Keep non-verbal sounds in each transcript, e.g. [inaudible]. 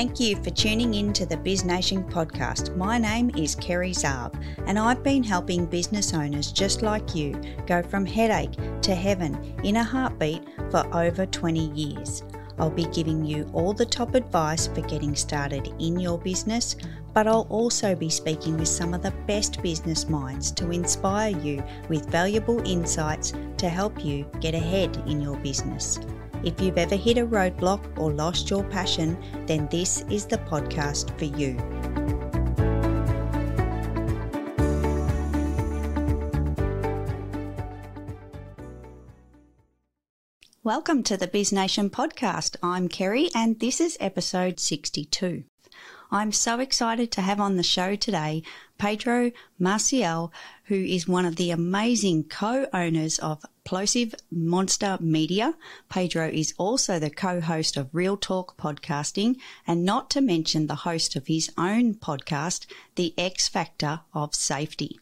Thank you for tuning in to the Biz Nation podcast. My name is Kerry Zarb, and I've been helping business owners just like you go from headache to heaven in a heartbeat for over 20 years. I'll be giving you all the top advice for getting started in your business, but I'll also be speaking with some of the best business minds to inspire you with valuable insights to help you get ahead in your business. If you've ever hit a roadblock or lost your passion, then this is the podcast for you. Welcome to the Biz Nation podcast. I'm Kerry and this is episode 62. I'm so excited to have on the show today Pedro Maciel, who is one of the amazing co-owners of Plosive Monster Media. Pedro is also the co-host of Real Talk Podcasting and not to mention the host of his own podcast, The X Factor of Safety.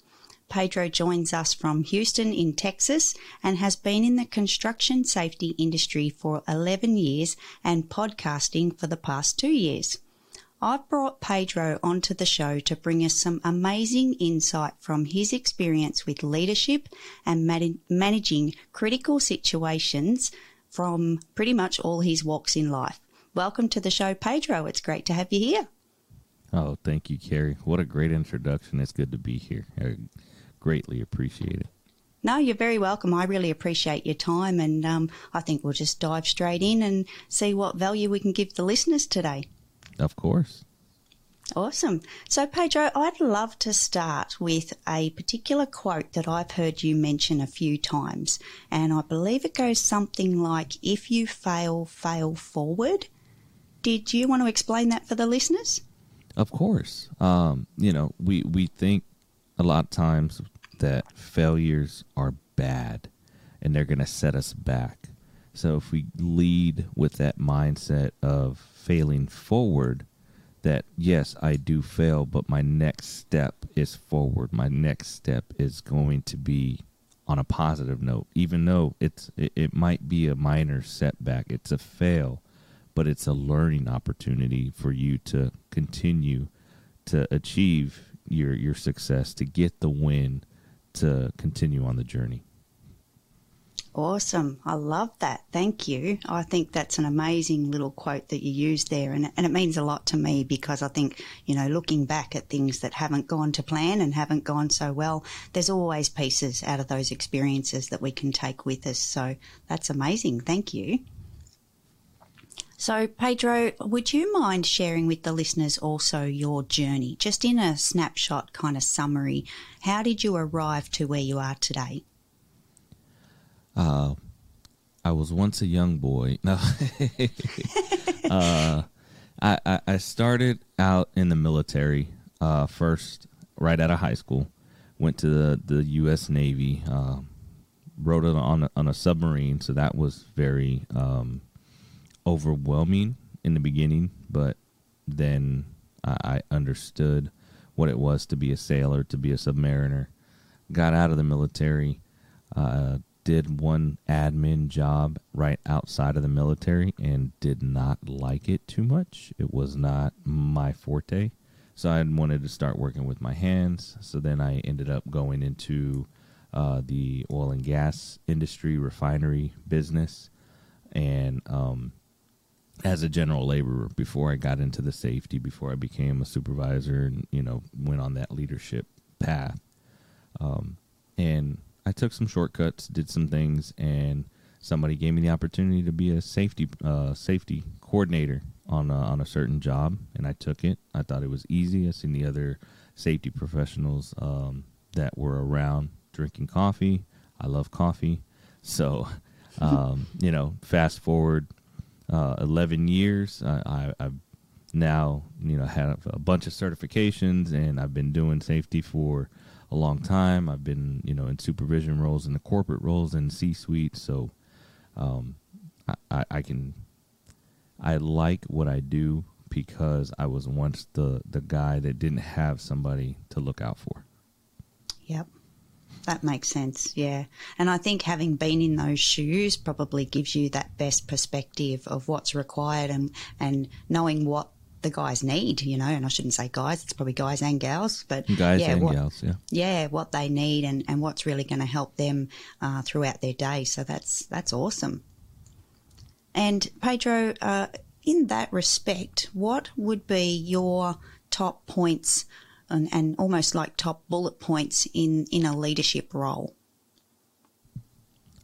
Pedro joins us from Houston in Texas and has been in the construction safety industry for 11 years and podcasting for the past two years. I've brought Pedro onto the show to bring us some amazing insight from his experience with leadership and man- managing critical situations from pretty much all his walks in life. Welcome to the show, Pedro. It's great to have you here. Oh, thank you, Kerry. What a great introduction. It's good to be here. I greatly appreciate it. No, you're very welcome. I really appreciate your time, and um, I think we'll just dive straight in and see what value we can give the listeners today. Of course. Awesome. So, Pedro, I'd love to start with a particular quote that I've heard you mention a few times. And I believe it goes something like, if you fail, fail forward. Did you want to explain that for the listeners? Of course. Um, you know, we, we think a lot of times that failures are bad and they're going to set us back. So if we lead with that mindset of failing forward, that yes, I do fail, but my next step is forward. My next step is going to be on a positive note, even though it's it, it might be a minor setback. It's a fail, but it's a learning opportunity for you to continue to achieve your your success, to get the win, to continue on the journey. Awesome. I love that. Thank you. I think that's an amazing little quote that you used there. And, and it means a lot to me because I think, you know, looking back at things that haven't gone to plan and haven't gone so well, there's always pieces out of those experiences that we can take with us. So that's amazing. Thank you. So, Pedro, would you mind sharing with the listeners also your journey, just in a snapshot kind of summary? How did you arrive to where you are today? Uh, I was once a young boy. No, [laughs] uh, I, I started out in the military uh, first, right out of high school. Went to the, the U.S. Navy. Uh, rode it on a, on a submarine, so that was very um, overwhelming in the beginning. But then I, I understood what it was to be a sailor, to be a submariner. Got out of the military. Uh, did one admin job right outside of the military and did not like it too much. It was not my forte. So I wanted to start working with my hands. So then I ended up going into uh, the oil and gas industry, refinery business, and um, as a general laborer before I got into the safety, before I became a supervisor, and you know went on that leadership path. Um, and I took some shortcuts, did some things, and somebody gave me the opportunity to be a safety uh, safety coordinator on a, on a certain job, and I took it. I thought it was easy. I seen the other safety professionals um, that were around drinking coffee. I love coffee, [laughs] so um, you know. Fast forward uh, eleven years, I, I, I've now you know had a bunch of certifications, and I've been doing safety for a long time. I've been, you know, in supervision roles, in the corporate roles, in C-suite. So, um, I, I, I can, I like what I do because I was once the the guy that didn't have somebody to look out for. Yep. That makes sense, yeah. And I think having been in those shoes probably gives you that best perspective of what's required and, and knowing what the guys need, you know, and I shouldn't say guys, it's probably guys and gals, but Guys yeah, and what, gals, yeah. yeah, what they need and, and what's really going to help them uh, throughout their day. So that's that's awesome. And Pedro, uh, in that respect, what would be your top points and, and almost like top bullet points in, in a leadership role?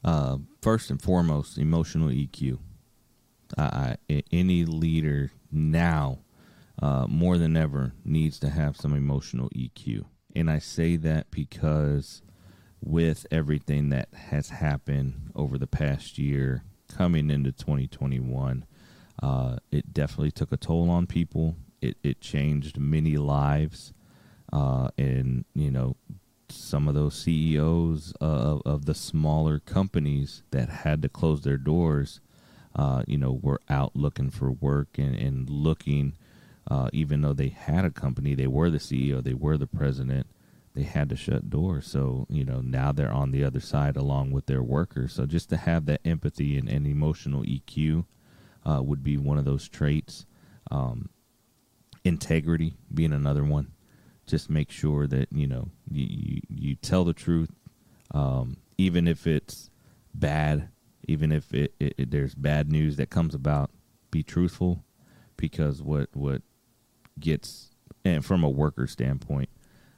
Uh, first and foremost, emotional EQ. I, any leader now, uh, more than ever, needs to have some emotional EQ. And I say that because with everything that has happened over the past year, coming into 2021, uh, it definitely took a toll on people. It, it changed many lives. Uh, and, you know, some of those CEOs of, of the smaller companies that had to close their doors, uh, you know, were out looking for work and, and looking, uh, even though they had a company, they were the CEO, they were the president, they had to shut doors. So, you know, now they're on the other side along with their workers. So just to have that empathy and, and emotional EQ uh, would be one of those traits. Um, integrity being another one just make sure that you know you you, you tell the truth, um, even if it's bad, even if it, it, it, there's bad news that comes about. Be truthful, because what what gets and from a worker standpoint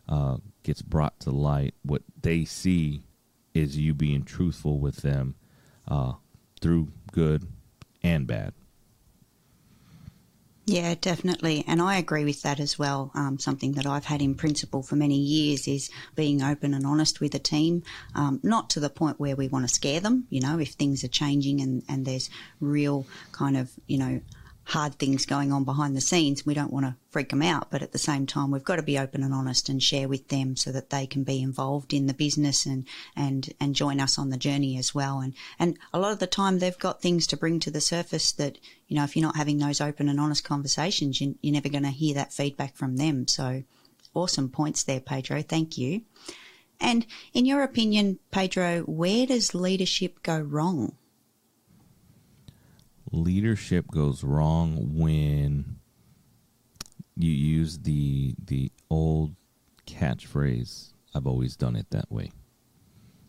uh, gets brought to light. What they see is you being truthful with them uh, through good and bad. Yeah, definitely. And I agree with that as well. Um, something that I've had in principle for many years is being open and honest with a team, um, not to the point where we want to scare them, you know, if things are changing and, and there's real kind of, you know, hard things going on behind the scenes. We don't want to freak them out, but at the same time, we've got to be open and honest and share with them so that they can be involved in the business and and and join us on the journey as well. And and a lot of the time, they've got things to bring to the surface that you know if you're not having those open and honest conversations, you, you're never going to hear that feedback from them. So, awesome points there, Pedro. Thank you. And in your opinion, Pedro, where does leadership go wrong? Leadership goes wrong when you use the the old catchphrase I've always done it that way.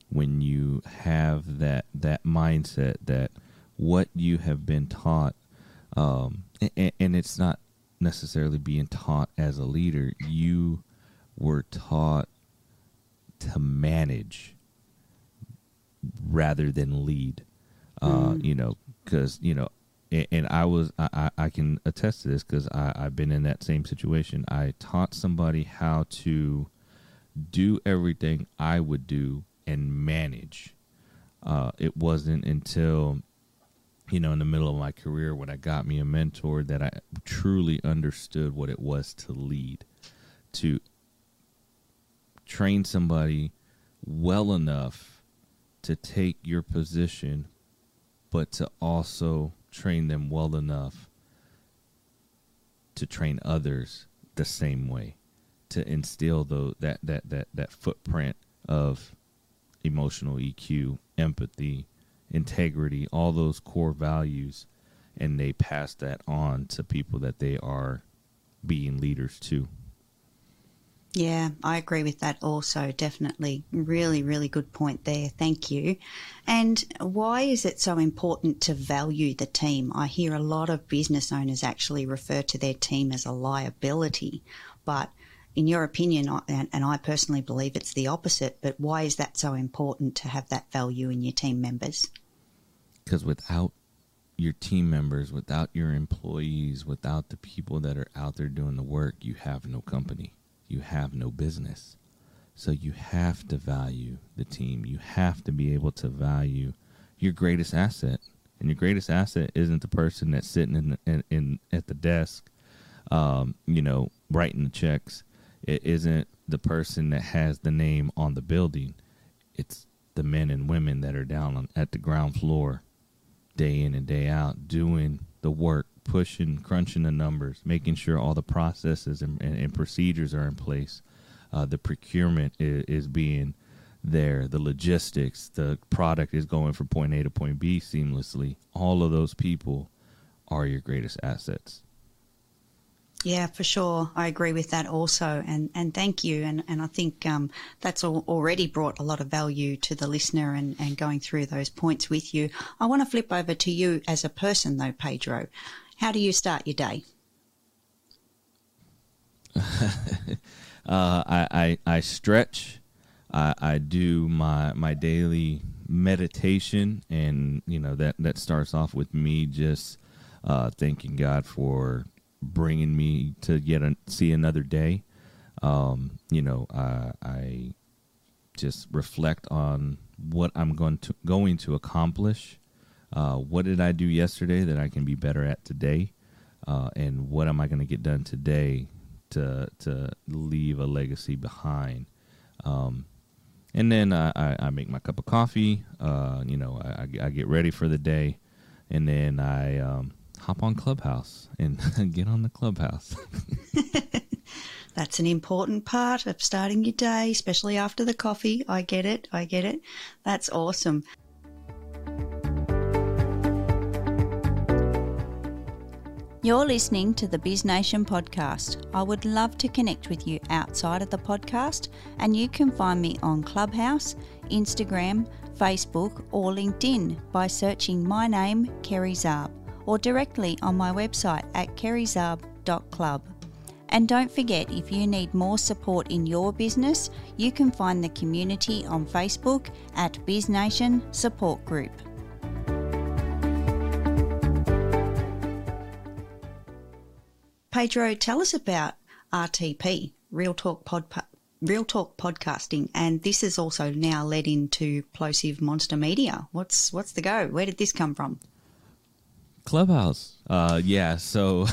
When you have that that mindset that what you have been taught um, and, and it's not necessarily being taught as a leader, you were taught to manage rather than lead. Uh, mm. You know, because you know, and, and I was I, I can attest to this because I've been in that same situation. I taught somebody how to do everything I would do and manage. Uh, it wasn't until you know in the middle of my career when I got me a mentor that I truly understood what it was to lead, to train somebody well enough to take your position but to also train them well enough to train others the same way to instill the, that, that, that, that footprint of emotional EQ, empathy, integrity, all those core values, and they pass that on to people that they are being leaders to. Yeah, I agree with that also, definitely. Really, really good point there. Thank you. And why is it so important to value the team? I hear a lot of business owners actually refer to their team as a liability, but in your opinion, and I personally believe it's the opposite, but why is that so important to have that value in your team members? Because without your team members, without your employees, without the people that are out there doing the work, you have no company you have no business. So you have to value the team. You have to be able to value your greatest asset. And your greatest asset isn't the person that's sitting in, in, in at the desk, um, you know, writing the checks. It isn't the person that has the name on the building. It's the men and women that are down on, at the ground floor, day in and day out, doing the work pushing, crunching the numbers, making sure all the processes and, and, and procedures are in place. Uh, the procurement is, is, being there, the logistics, the product is going from point A to point B seamlessly. All of those people are your greatest assets. Yeah, for sure. I agree with that also. And, and thank you. And, and I think um, that's already brought a lot of value to the listener and, and going through those points with you. I want to flip over to you as a person, though, Pedro. How do you start your day? [laughs] uh, I, I, I stretch. I, I do my my daily meditation, and you know that that starts off with me just uh, thanking God for bringing me to yet see another day. Um, you know, I, I just reflect on what I'm going to going to accomplish. Uh, what did I do yesterday that I can be better at today? Uh, and what am I going to get done today to to leave a legacy behind? Um, and then I, I, I, make my cup of coffee. Uh, you know, I, I, get ready for the day, and then I um, hop on Clubhouse and [laughs] get on the Clubhouse. [laughs] [laughs] That's an important part of starting your day, especially after the coffee. I get it. I get it. That's awesome. You're listening to the Biz Nation podcast. I would love to connect with you outside of the podcast, and you can find me on Clubhouse, Instagram, Facebook, or LinkedIn by searching my name, Kerry Zarb, or directly on my website at kerryzarb.club. And don't forget, if you need more support in your business, you can find the community on Facebook at BizNation Support Group. Pedro, tell us about RTP, Real Talk Pod, Real Talk Podcasting, and this is also now led into Plosive Monster Media. What's what's the go? Where did this come from? Clubhouse. Uh, yeah. So,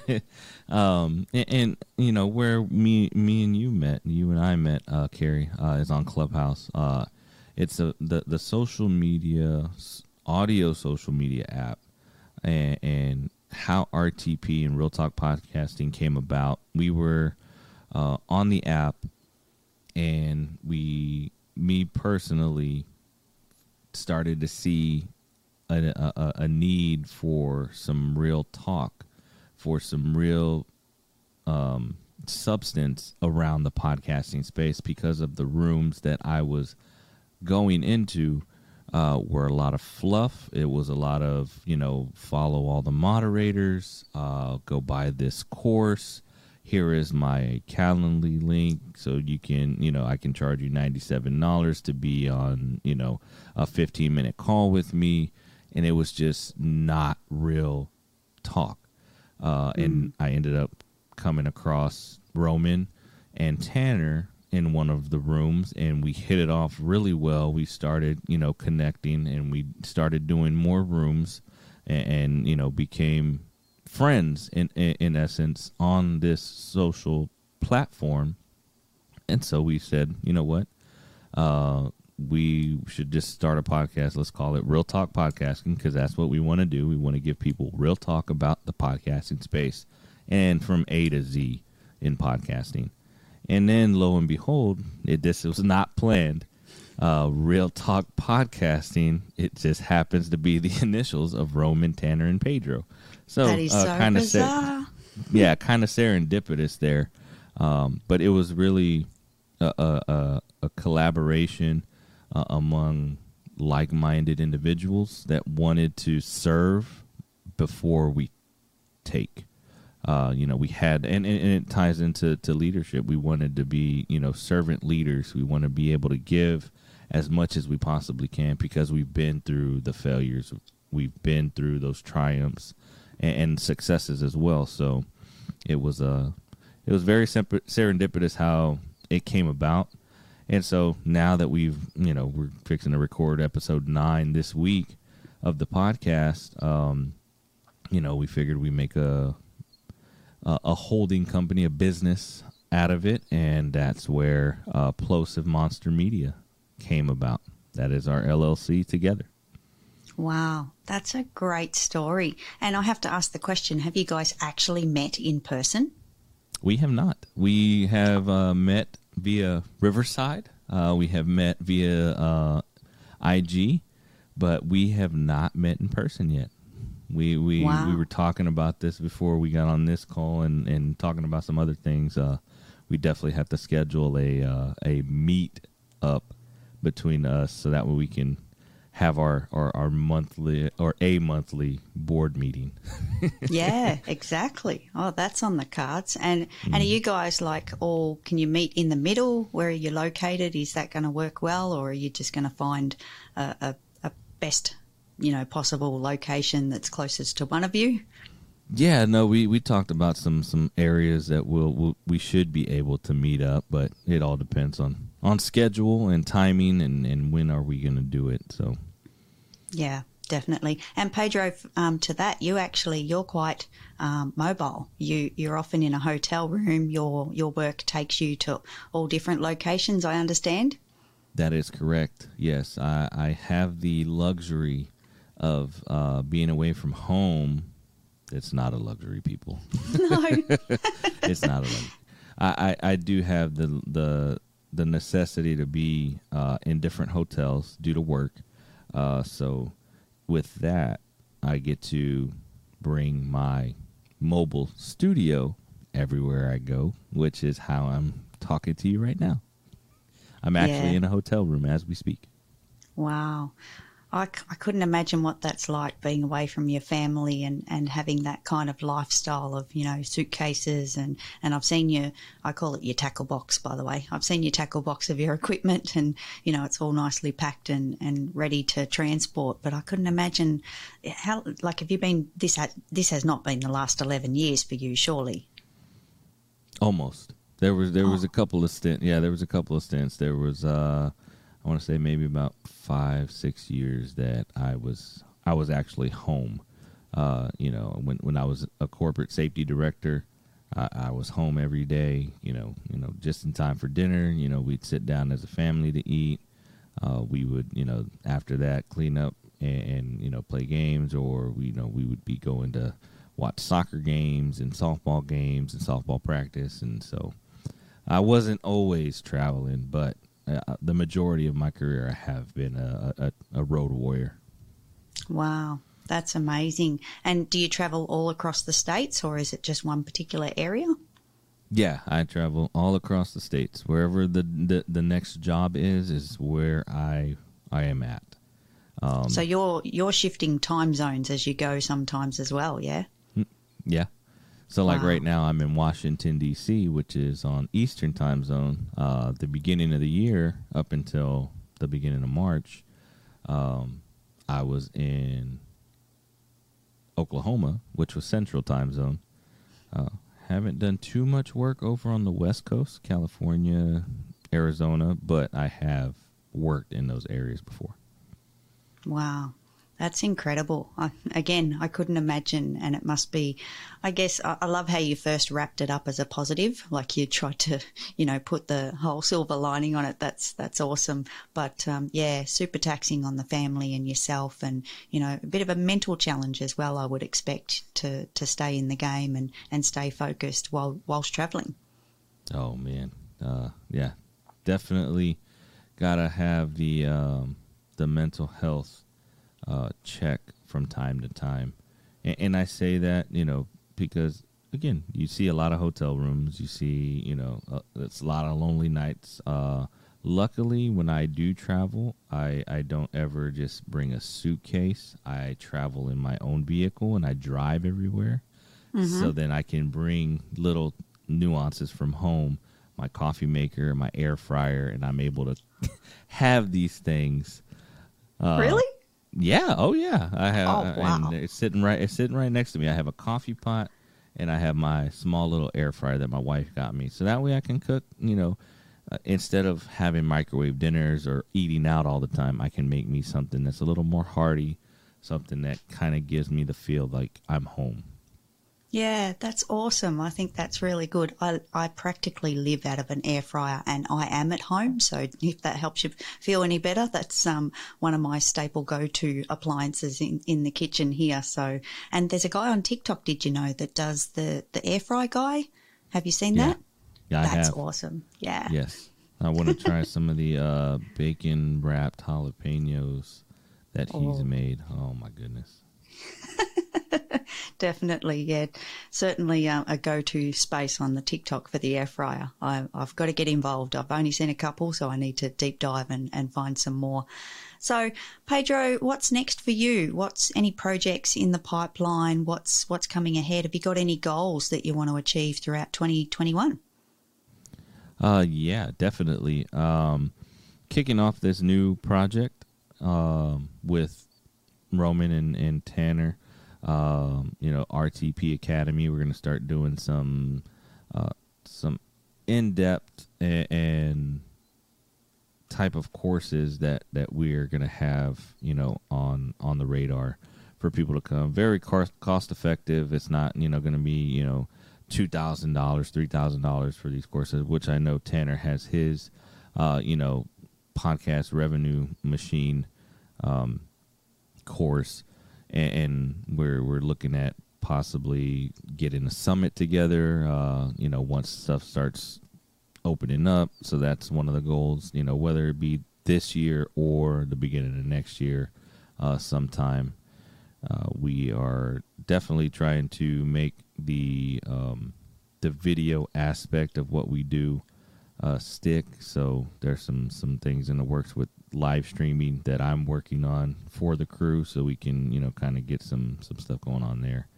[laughs] um, and, and, you know where me, me and you met, you and I met, uh, Kerry, uh, is on Clubhouse. Uh, it's a the the social media, audio social media app, and, and how RTP and Real Talk Podcasting came about. We were uh, on the app, and we, me personally, started to see a, a, a need for some real talk, for some real um, substance around the podcasting space because of the rooms that I was going into uh, were a lot of fluff. It was a lot of, you know, follow all the moderators, uh, go buy this course. Here is my Calendly link. So you can, you know, I can charge you $97 to be on, you know, a 15 minute call with me. And it was just not real talk. Uh, mm. And I ended up coming across Roman and Tanner in one of the rooms and we hit it off really well. We started, you know, connecting and we started doing more rooms and, and you know, became friends in, in, in essence on this social platform. And so we said, you know what? Uh, we should just start a podcast. Let's call it Real Talk Podcasting because that's what we want to do. We want to give people real talk about the podcasting space and from A to Z in podcasting. And then lo and behold, it this was not planned. Uh, Real Talk Podcasting. It just happens to be the [laughs] initials of Roman, Tanner, and Pedro. So, uh, kind of ser- yeah, kind of serendipitous there. Um, but it was really a, a, a collaboration uh, among like-minded individuals that wanted to serve before we take uh, you know, we had, and, and, it ties into to leadership. We wanted to be, you know, servant leaders. We want to be able to give as much as we possibly can because we've been through the failures, we've been through those triumphs and, and successes as well. So it was a, uh, it was very serendipitous how it came about. And so now that we've, you know, we're fixing to record episode nine this week of the podcast, um, you know, we figured we make a uh, a holding company, a business out of it, and that's where uh, Plosive Monster Media came about. That is our LLC together. Wow, that's a great story. And I have to ask the question have you guys actually met in person? We have not. We have uh, met via Riverside, uh, we have met via uh, IG, but we have not met in person yet. We we Wow. we were talking about this before we got on this call and and talking about some other things. Uh, we definitely have to schedule a uh, a meet up between us so that way we can have our, our, our monthly or a monthly board meeting. [laughs] yeah, exactly. Oh, that's on the cards. And and are you guys like all? Can you meet in the middle? Where are you located? Is that going to work well, or are you just going to find a, a, a best, you know, possible location that's closest to one of you? Yeah, no, we, we talked about some, some areas that we'll, we'll we should be able to meet up, but it all depends on, on schedule and timing and, and when are we going to do it. So Yeah, definitely. And Pedro, um, to that, you actually you're quite um, mobile. You you're often in a hotel room. Your your work takes you to all different locations. I understand. That is correct. Yes, I, I have the luxury of uh, being away from home. It's not a luxury, people. [laughs] [laughs] No. it's not a luxury. I, I, I do have the the the necessity to be uh, in different hotels due to work. Uh, so with that, I get to bring my mobile studio everywhere I go, which is how I'm talking to you right now. I'm actually Yeah. in a hotel room as we speak. Wow. I, I couldn't imagine what that's like being away from your family and, and having that kind of lifestyle of, you know, suitcases and, and I've seen your, I call it your tackle box, by the way. I've seen your tackle box of your [laughs] equipment and, you know, it's all nicely packed and, and ready to transport. But I couldn't imagine how, like, have you been, this, ha- this has not been the last 11 years for you, surely. Almost. There was there was Oh. a couple of stints. Yeah, there was a couple of stints. There was uh, I want to say maybe about five six years that I was I was actually home. Uh, you know, when when I was a corporate safety director, I, I was home every day. You know, you know, just in time for dinner. You know, we'd sit down as a family to eat. Uh, we would, you know, after that clean up and, and you know play games, or we, you know, we would be going to watch soccer games and softball games and softball practice, and so I wasn't always traveling, but uh, the majority of my career I have been a, a, a road warrior. Wow. That's amazing. And do you travel all across the states or is it just one particular area? Yeah, I travel all across the states. Wherever the the, the next job is, is where I I am at. Um, So you're you're shifting time zones as you go sometimes as well, yeah? Yeah. So like Wow. right now I'm in Washington D.C., which is on Eastern Time Zone. Uh, the beginning of the year up until the beginning of March, um, I was in Oklahoma, which was Central Time Zone. Uh, haven't done too much work over on the West Coast, California, Arizona, but I have worked in those areas before. Wow. That's incredible. I, again, I couldn't imagine, and it must be. I guess I, I love how you first wrapped it up as a positive, like you tried to, you know, put the whole silver lining on it. That's that's awesome. But um, yeah, super taxing on the family and yourself, and you know, a bit of a mental challenge as well. I would expect to to stay in the game and and stay focused while whilst traveling. Oh man, uh, yeah, definitely gotta have the um, the mental health uh, check from time to time, and, and I say that you know because again, you see a lot of hotel rooms, you see you know uh, it's a lot of lonely nights. Uh, luckily, when I do travel, I I don't ever just bring a suitcase. I travel in my own vehicle and I drive everywhere so then I can bring little nuances from home, my coffee maker, my air fryer, and I'm able to [laughs] have these things. Uh, really? Yeah. Oh yeah. I have. Oh, uh, wow. And it's sitting right. It's sitting right next to me. I have a coffee pot, and I have my small little air fryer that my wife got me. So that way I can cook. You know, uh, instead of having microwave dinners or eating out all the time, I can make me something that's a little more hearty, something that kind of gives me the feel like I'm home. Yeah, that's awesome. I think that's really good. I, I practically live out of an air fryer and I am at home. So if that helps you feel any better, that's um, one of my staple go to appliances in, in the kitchen here. So, and there's a guy on TikTok, did you know, that does the, the air fry guy? Have you seen Yeah. that? Yeah, I that's have. awesome. Yeah. Yes. I want to try [laughs] some of the uh, bacon wrapped jalapenos that he's Oh. made. Oh my goodness. [laughs] definitely. Yeah, certainly uh, a go-to space on the TikTok for the air fryer. I, have got to get involved. I've only seen a couple, so I need to deep dive and, and find some more. So, Pedro, what's next for you? What's any projects in the pipeline? What's what's coming ahead? Have you got any goals that you want to achieve throughout 2021? Uh, yeah, definitely. Um, kicking off this new project um, with Roman and, and Tanner. Um, you know, RTP Academy. We're going to start doing some uh, some in depth and, and type of courses that that we are going to have you know on on the radar for people to come very cost cost effective it's not you know going to be you know two thousand dollars three thousand dollars for these courses which i know tanner has his uh you know podcast revenue machine um course and, and we're we're looking at possibly getting a summit together uh you know once stuff starts opening up. So that's one of the goals, you know, whether it be this year or the beginning of next year, uh, sometime. Uh, we are definitely trying to make the um, the video aspect of what we do uh, stick. So there's some some things in the works with live streaming that I'm working on for the crew, so we can you know kind of get some some stuff going on there.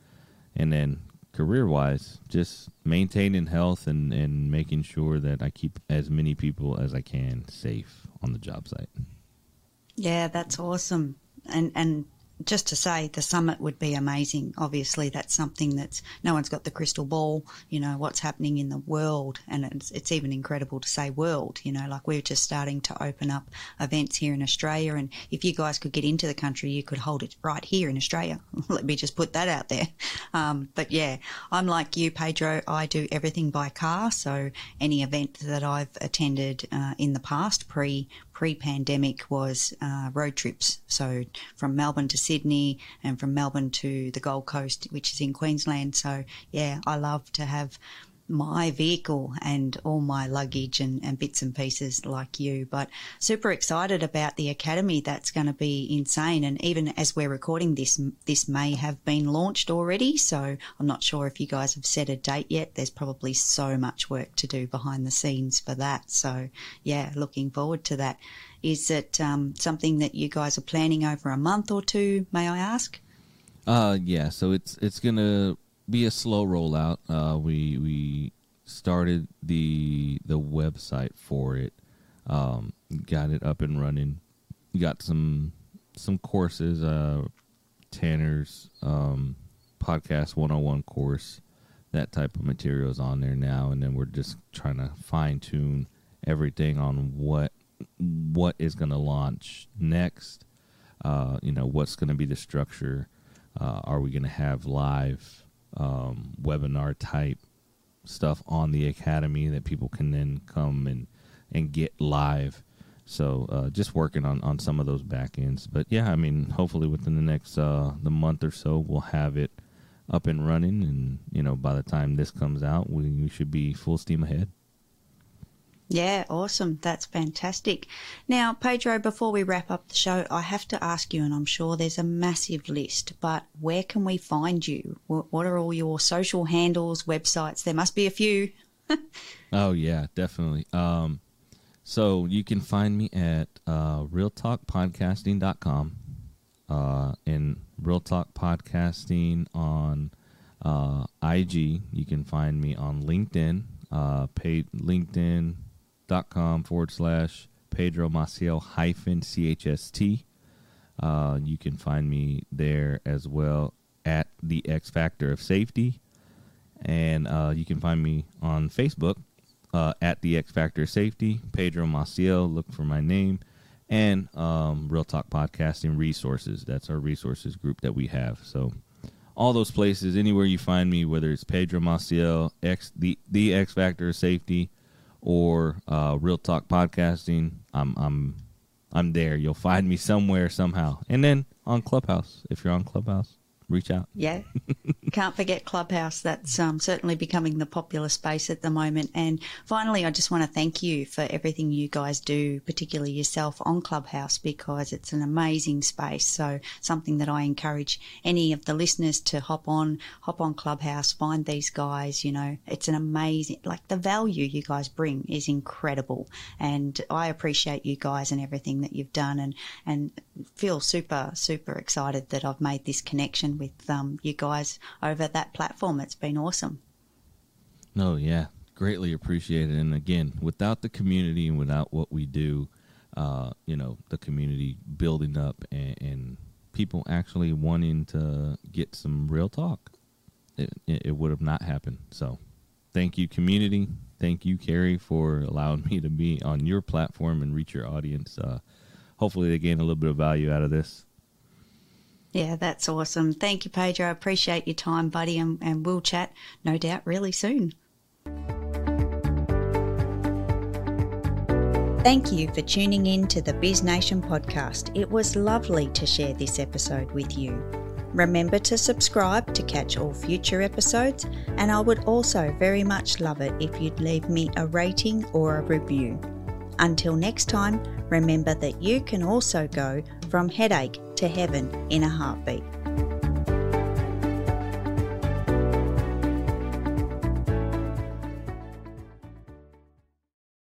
And then career wise, just maintaining health and, and making sure that I keep as many people as I can safe on the job site. Yeah, that's awesome. And and just to say the summit would be amazing. Obviously, that's something that's no one's got the crystal ball, you know, what's happening in the world. And it's, it's even incredible to say world, you know, like we're just starting to open up events here in Australia. And if you guys could get into the country, you could hold it right here in Australia. [laughs] Let me just put that out there. Um, but yeah, I'm like you, Pedro. I do everything by car. So any event that I've attended uh, in the past, pre pre-pandemic was uh, road trips. So from Melbourne to Sydney and from Melbourne to the Gold Coast, which is in Queensland. So yeah, I love to have my vehicle and all my luggage and, and bits and pieces like you. But super excited about the academy. That's going to be insane. And even as we're recording this, this may have been launched already. So I'm not sure if you guys have set a date yet. There's probably so much work to do behind the scenes for that. So yeah, looking forward to that. Is it um, something that you guys are planning over a month or two? May I ask? Uh, yeah. So it's it's gonna be a slow rollout. Uh, we we started the the website for it, um, got it up and running, got some some courses. Uh, Tanner's um, podcast 101 course, that type of material is on there now, and then we're just trying to fine tune everything on what what is going to launch next. Uh, you know, what's going to be the structure? Uh, are we going to have live um, webinar type stuff on the academy that people can then come and and get live. So uh, just working on, on some of those back ends. But yeah, I mean, hopefully within the next uh, the month or so, we'll have it up and running, and you know, by the time this comes out, we, we should be full steam ahead. Yeah, awesome. That's fantastic. Now, Pedro, before we wrap up the show, I have to ask you, and I'm sure there's a massive list, but where can we find you? What are all your social handles, websites? There must be a few. [laughs] oh, yeah, definitely. Um, so you can find me at uh, realtalkpodcasting.com uh, and Real Talk Podcasting on uh, IG. You can find me on LinkedIn, uh, paid LinkedIn dot com forward slash Pedro Maciel hyphen CHST. Uh, you can find me there as well at the X Factor of Safety. And uh, you can find me on Facebook uh, at the X Factor of Safety, Pedro Maciel. Look for my name. And um, Real Talk Podcasting Resources. That's our resources group that we have. So all those places, anywhere you find me, whether it's Pedro Maciel, X, the, the X Factor of Safety, or uh, Real Talk Podcasting, I'm I'm I'm there. You'll find me somewhere somehow. And then on Clubhouse, if you're on Clubhouse, reach out. Yeah. [laughs] Can't forget Clubhouse. That's um, certainly becoming the popular space at the moment. And finally, I just want to thank you for everything you guys do, particularly yourself on Clubhouse, because it's an amazing space. So something that I encourage any of the listeners to hop on, hop on Clubhouse, find these guys. You know, it's an amazing, like the value you guys bring is incredible. And I appreciate you guys and everything that you've done and, and feel super, super excited that I've made this connection with um, you guys over that platform. It's been awesome. No, yeah, greatly appreciated. And again, without the community and without what we do, uh, you know, the community building up and, and, people actually wanting to get some real talk, it, it would have not happened. So, thank you, community. Thank you, Kerry, for allowing [laughs] me to be on your platform and reach your audience. Uh, hopefully, they gain a little bit of value out of this. Yeah, that's awesome. Thank you, Pedro. I appreciate your time, buddy, and, and we'll chat, no doubt, really soon. Thank you for tuning in to the Biz Nation podcast. It was lovely to share this episode with you. Remember to subscribe to catch all future episodes, and I would also very much love it if you'd leave me a rating or a review. Until next time, remember that you can also go from headache to heaven in a heartbeat.